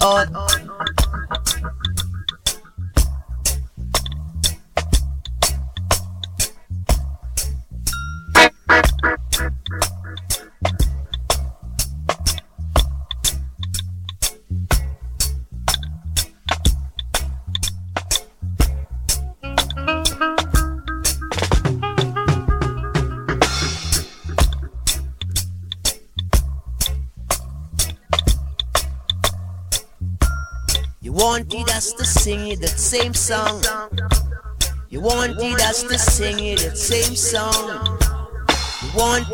wanted same song. You wanted us to sing it that same song. You want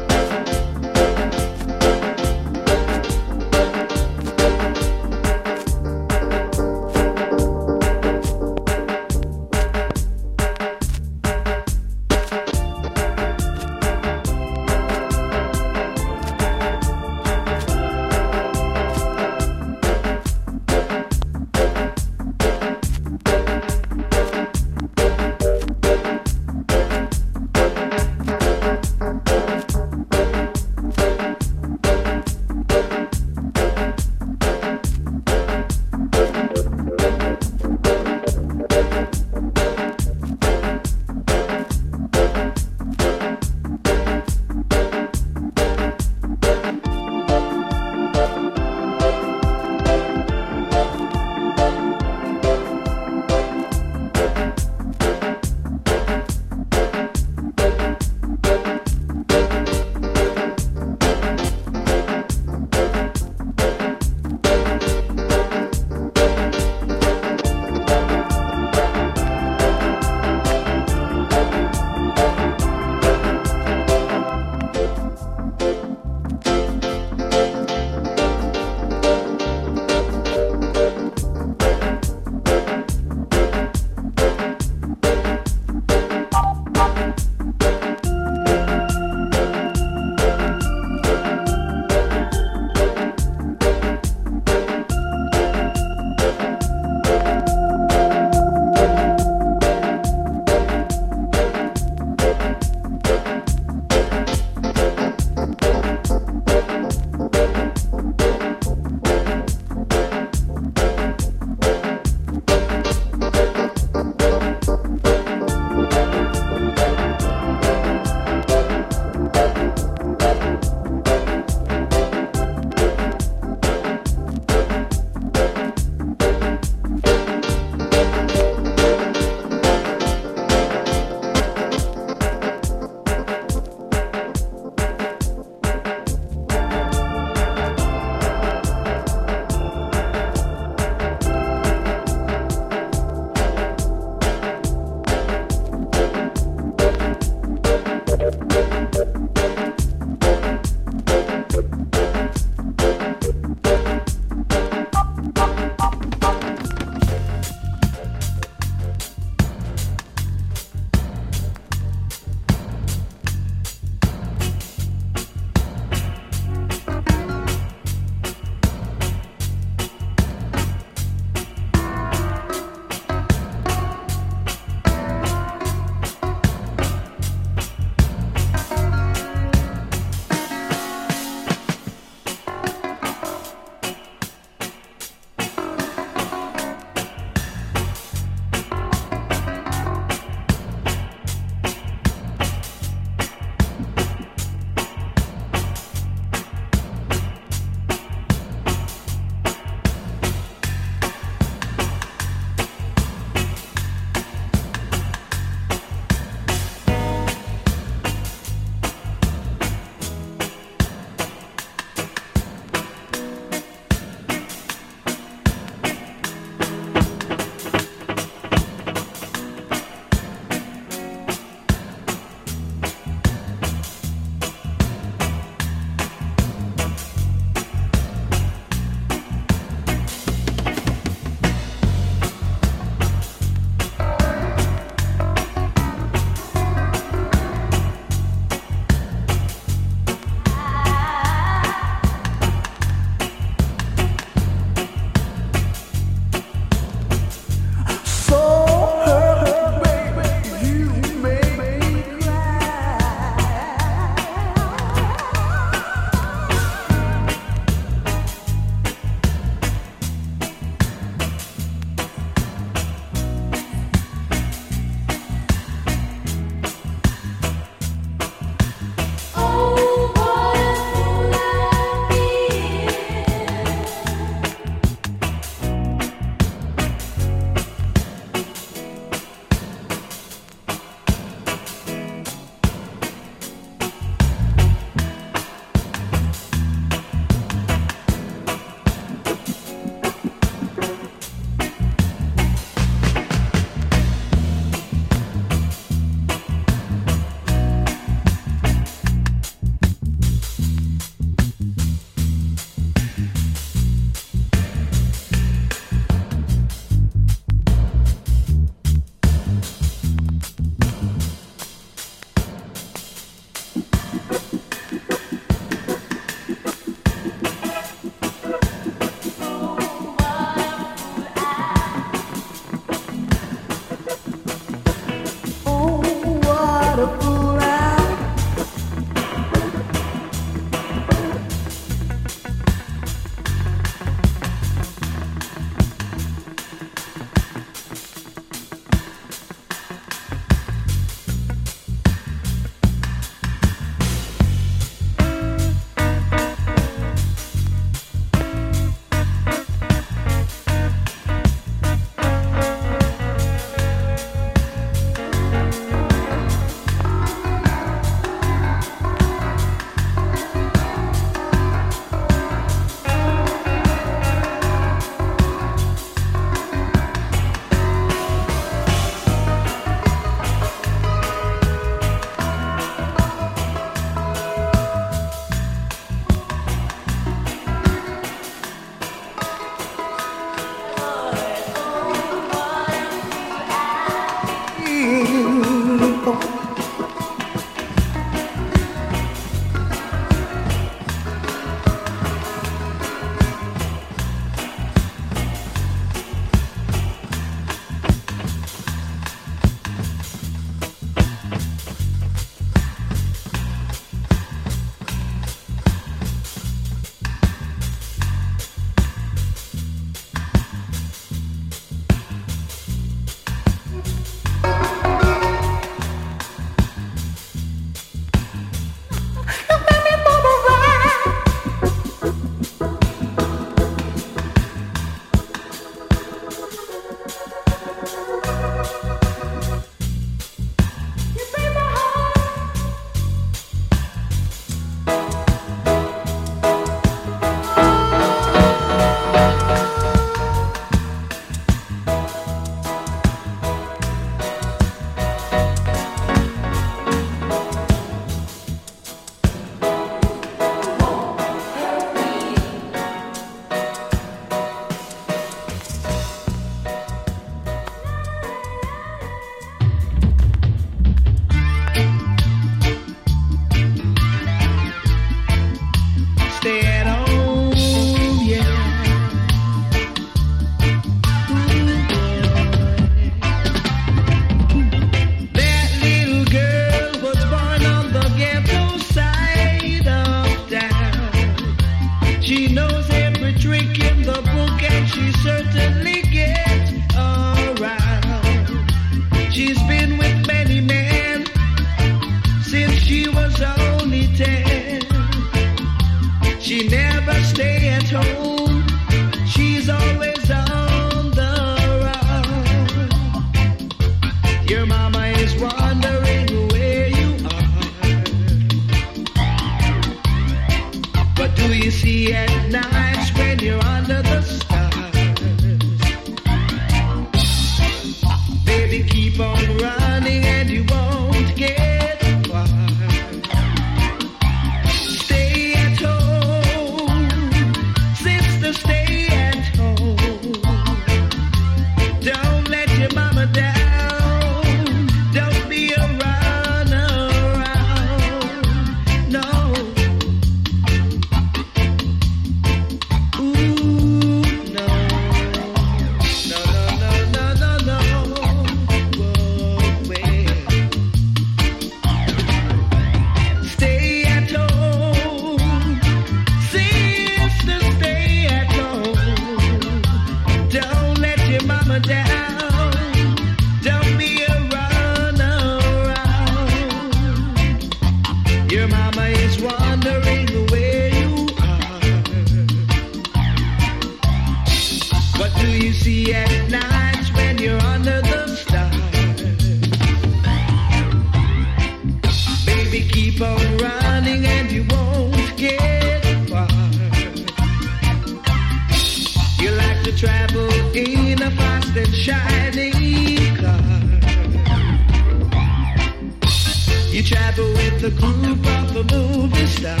vibe with the group of the movie stars.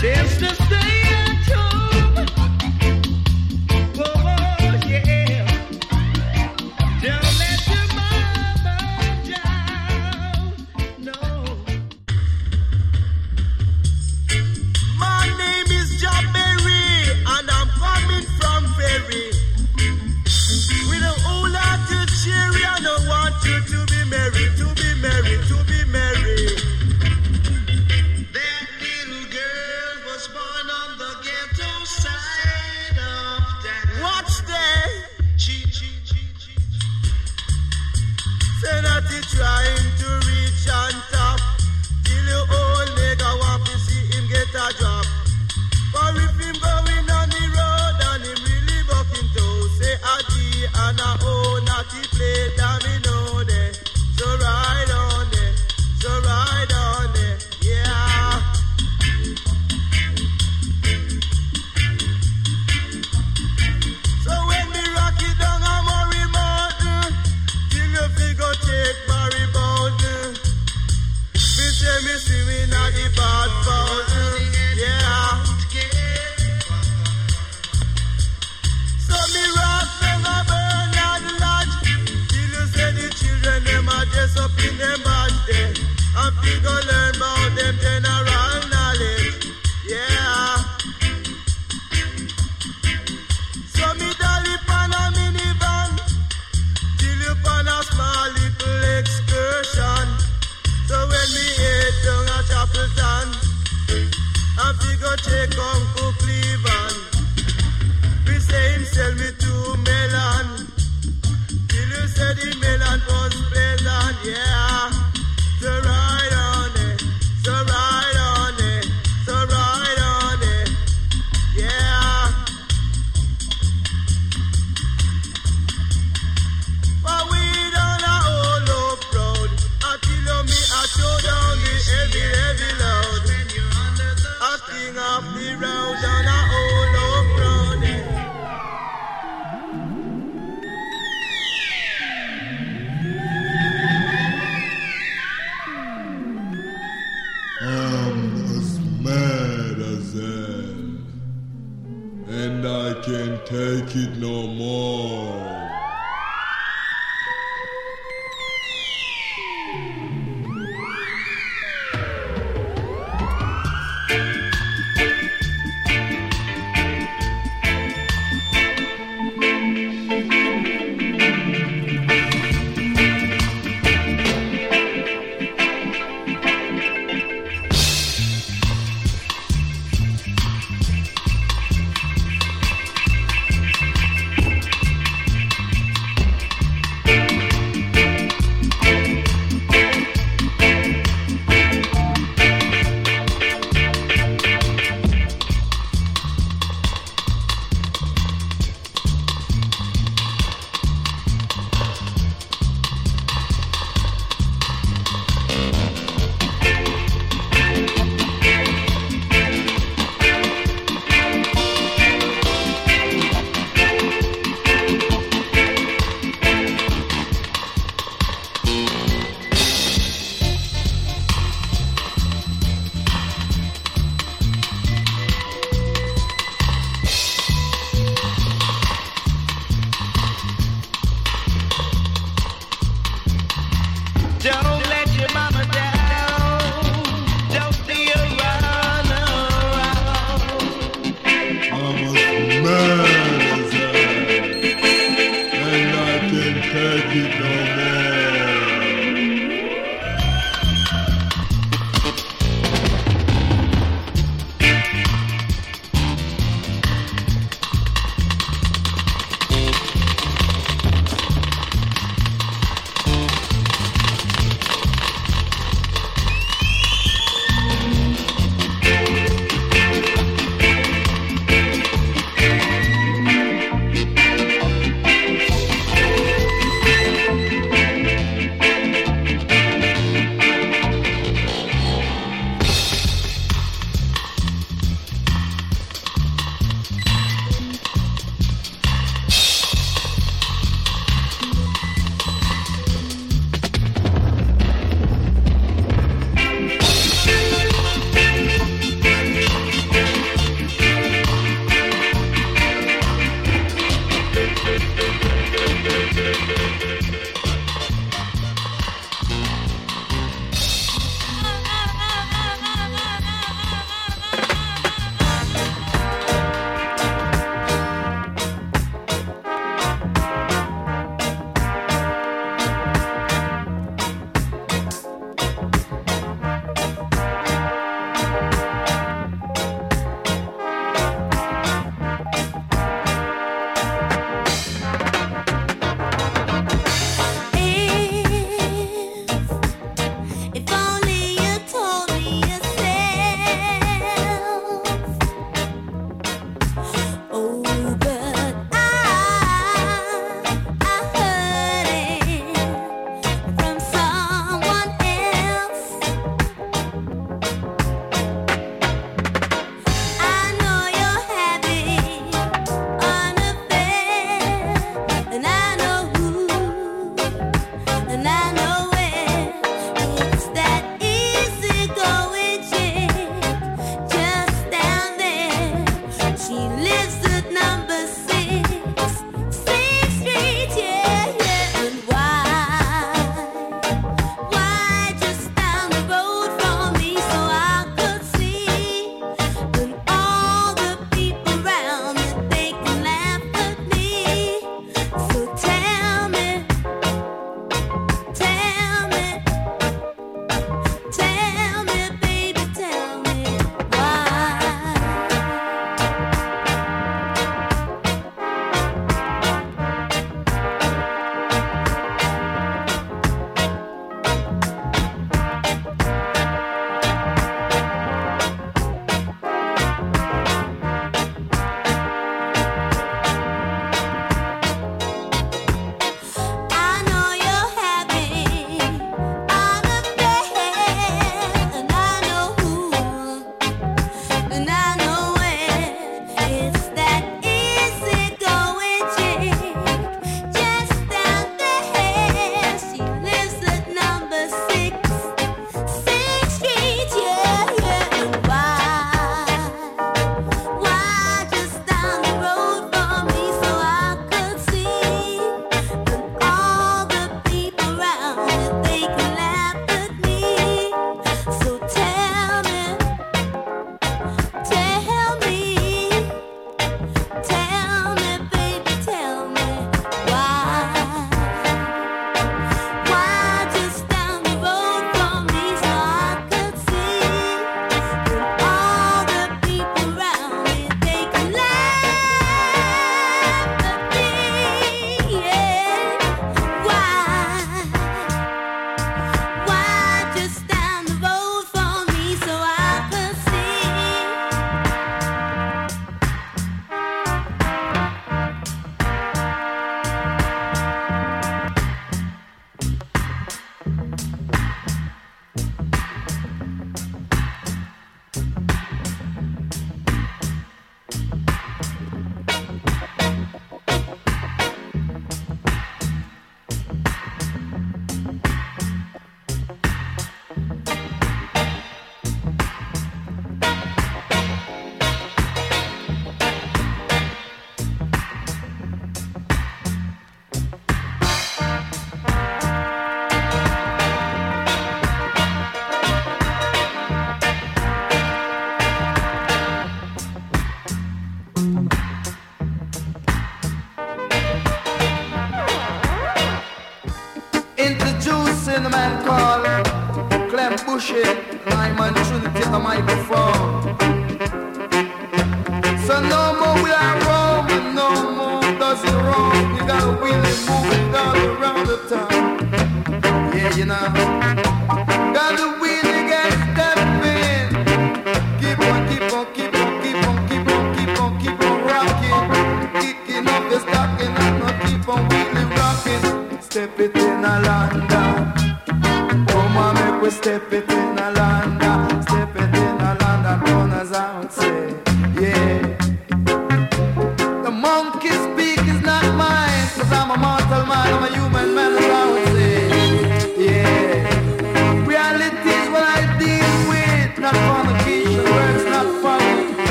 Just the same.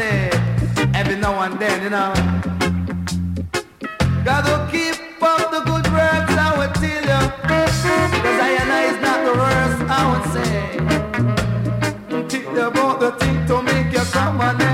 say every now and then, you know. Gotta keep up the good works, I would tell you. Cause I and I is not the worst, I would say. Think about the thing to make you come and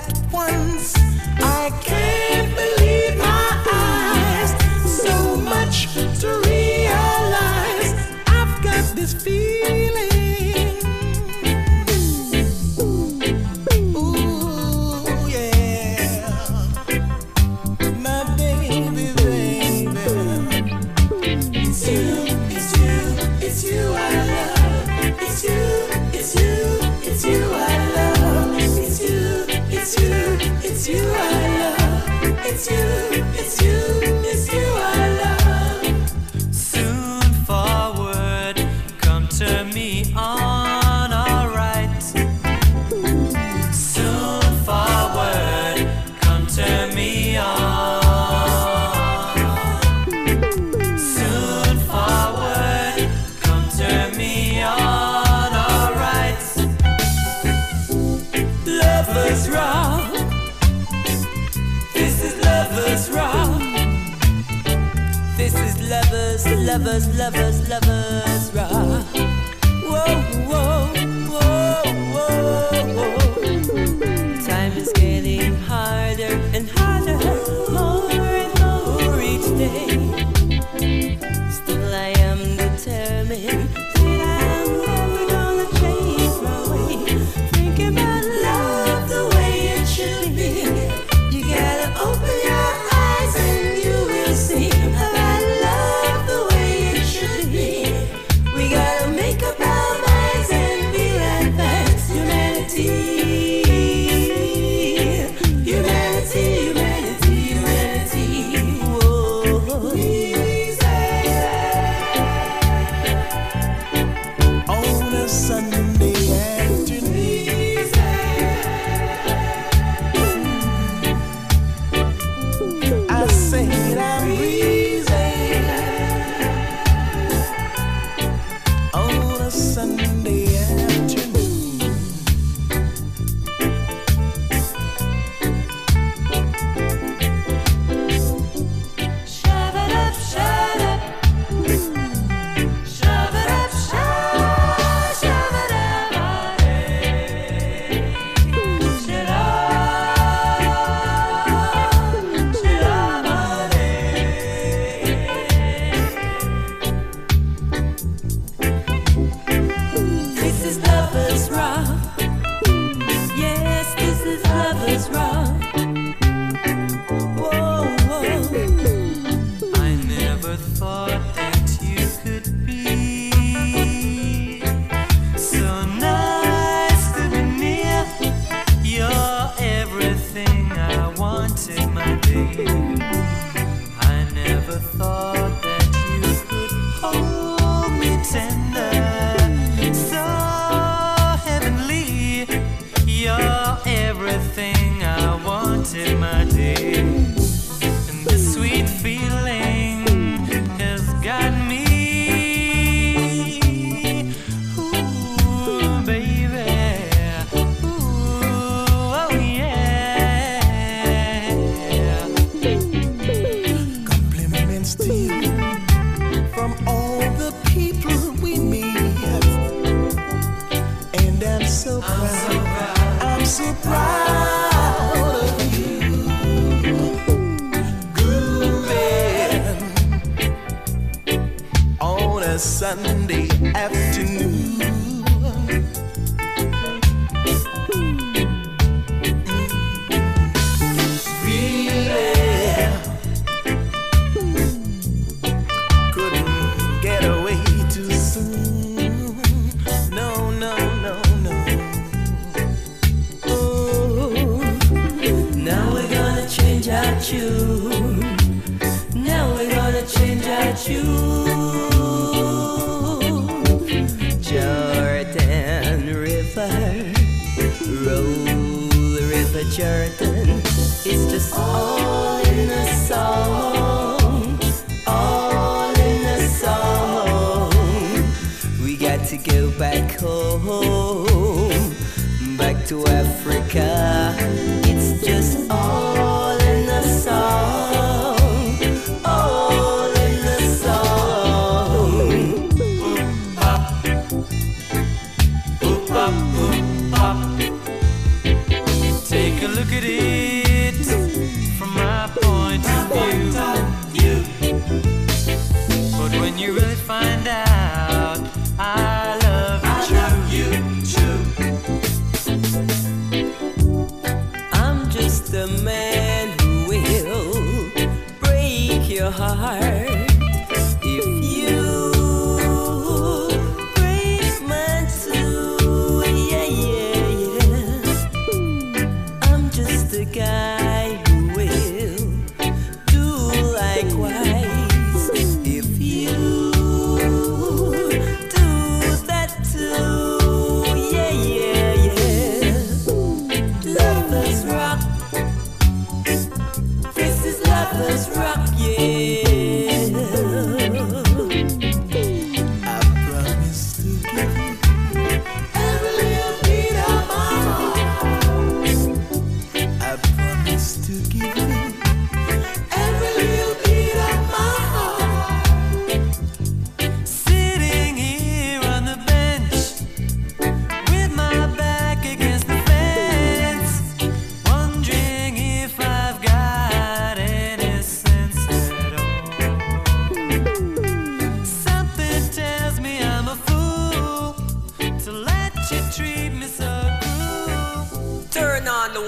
at once. I can't.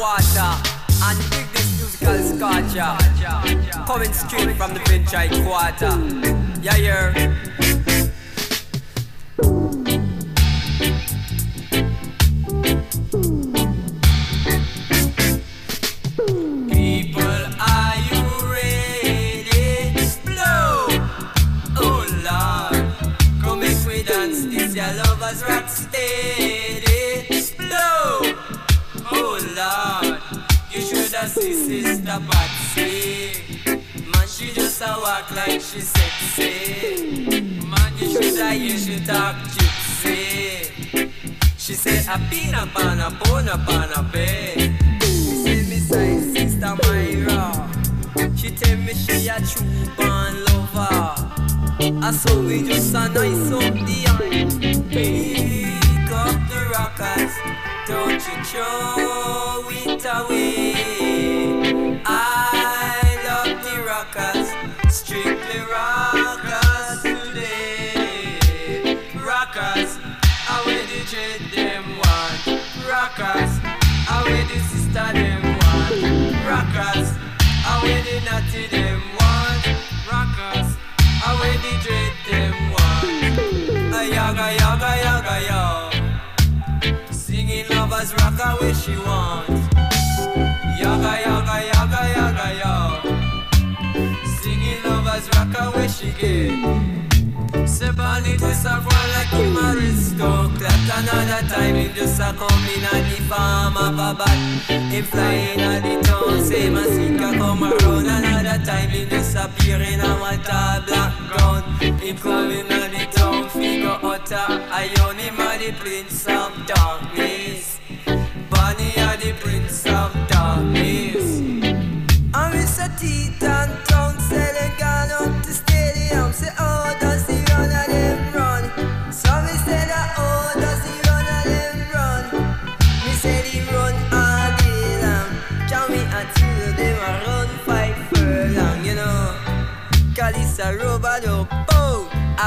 Quarter. And dig this musical sculpture. Coming straight from the Vinchai Quarter. Yeah, yeah. She get. Say Bonnie just a run like him a aristocrat Another time him just a come in a the farm of a bat. Him flying at the town, same as he can come around. Another time him appear in a water black ground Him coming at the town, figure utter Ion him a the prince of darkness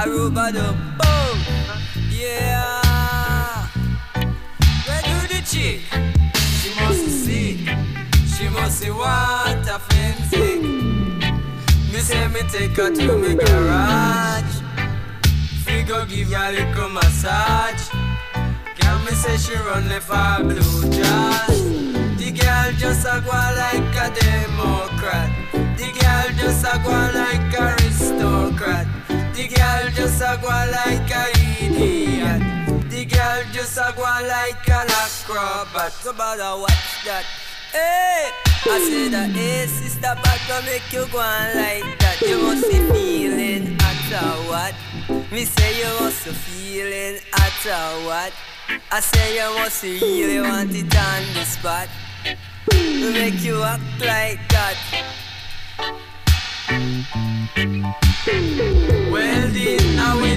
a robot up, oh, yeah. Where do the chick? She must see, she must see what a fancy. Me say me take her to me garage. Figure give her a little massage. Girl me say she run left her blue jazz. The girl just a go like a democrat. The girl just a go like a aristocrat. The girl just a go like a idiot. The girl just a go like an acrobat. So bother watch that. Hey, I say that hey sister, back to make you go like that. You must be feeling at what? Me say you must be feeling at what? I say you must really want it on the spot. Make you act like that.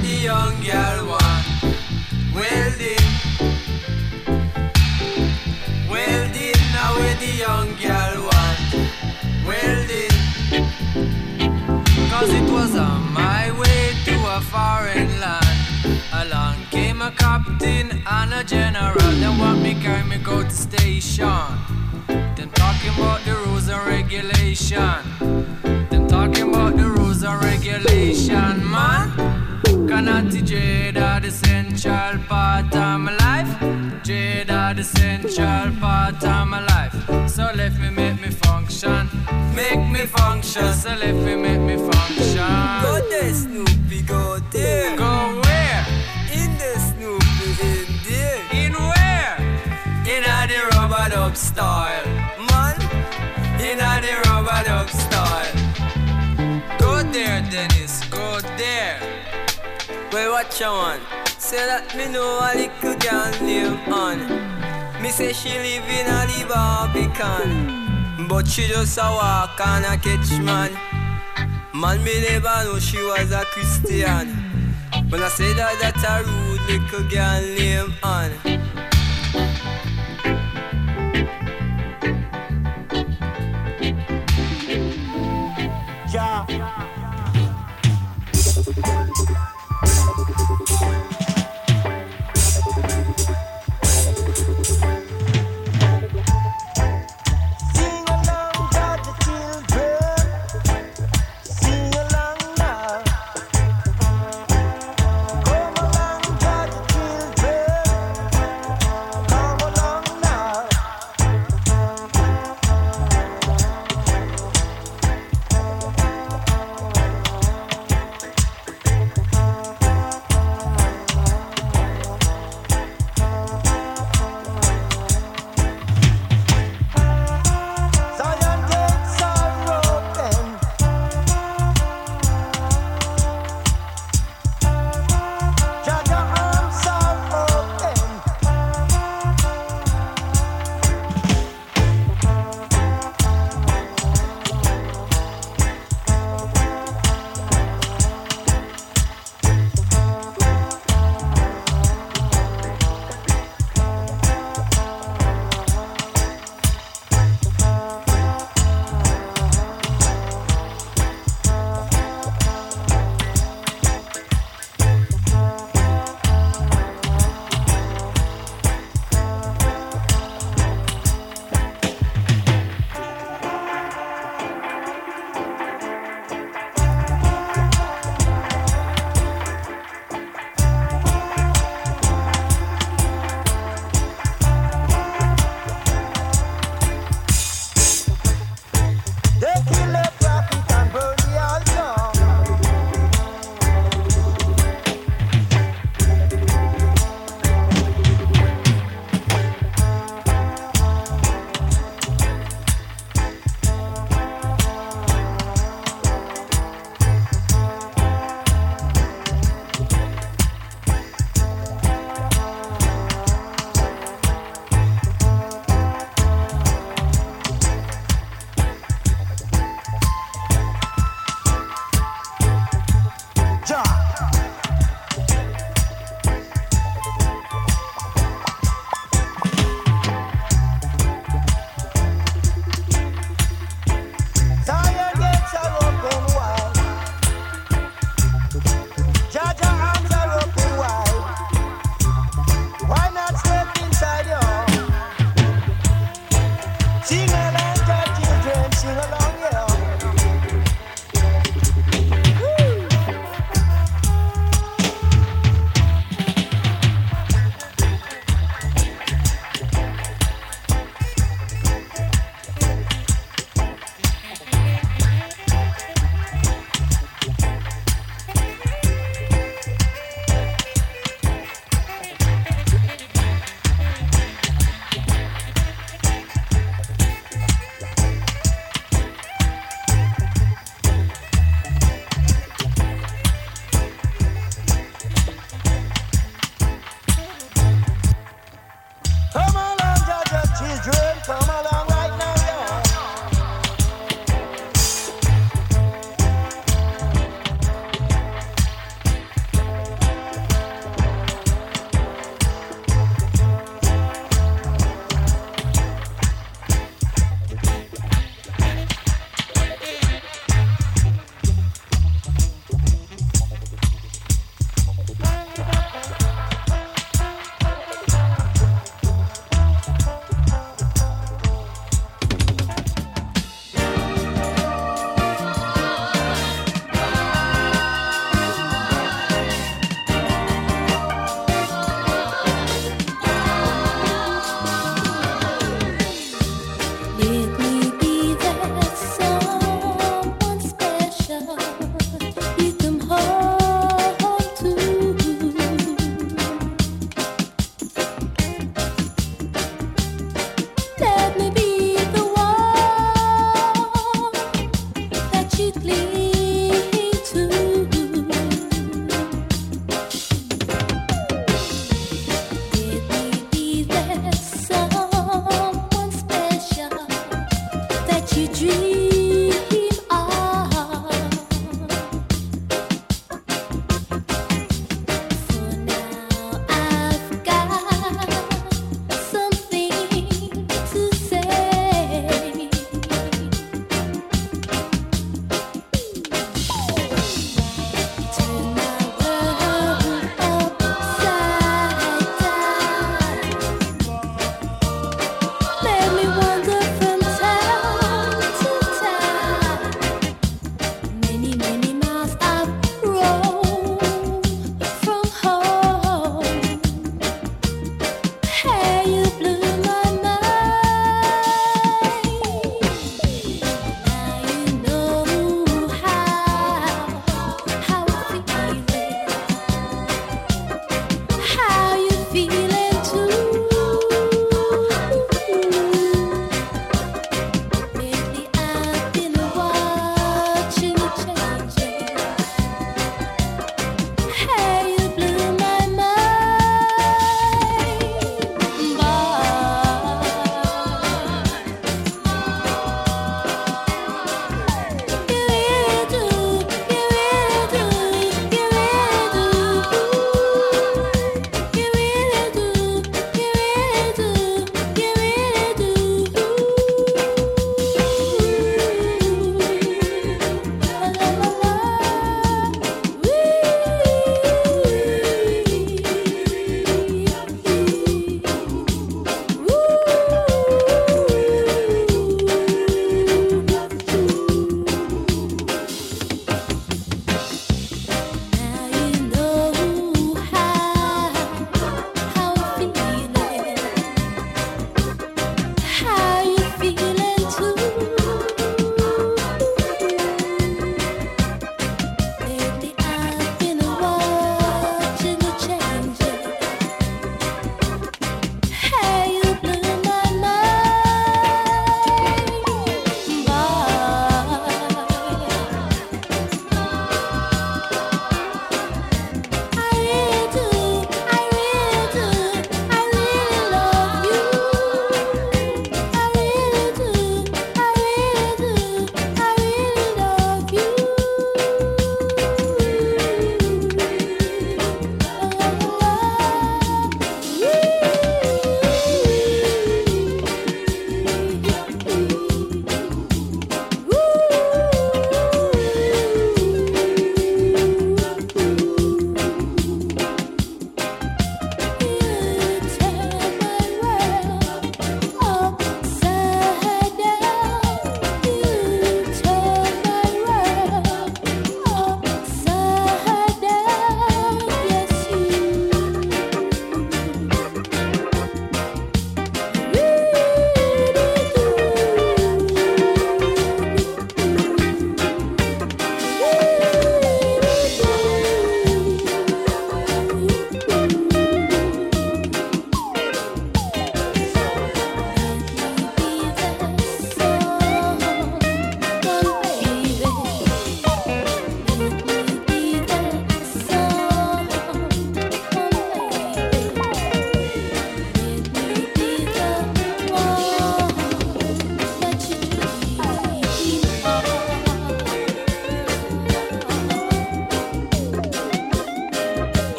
The young girl the young girl cause it was on my way to a foreign land. Along came a captain and a general. Then want me carry me go to station. Them talking about the rules and regulation. Them talking about the rules and regulation, man. Cannot dread are the central part of my life. Dread are the central part of my life. So let me make me function. Make me function. So let me make me function. Go there, Snoopy, Dennis, go there. Well, what you want? Say that me know a little girl live on. Me say she live in a the Barbican. But she just a walk and a catch man. Man, me never know she was a Christian. When I say that that a rude little girl name on.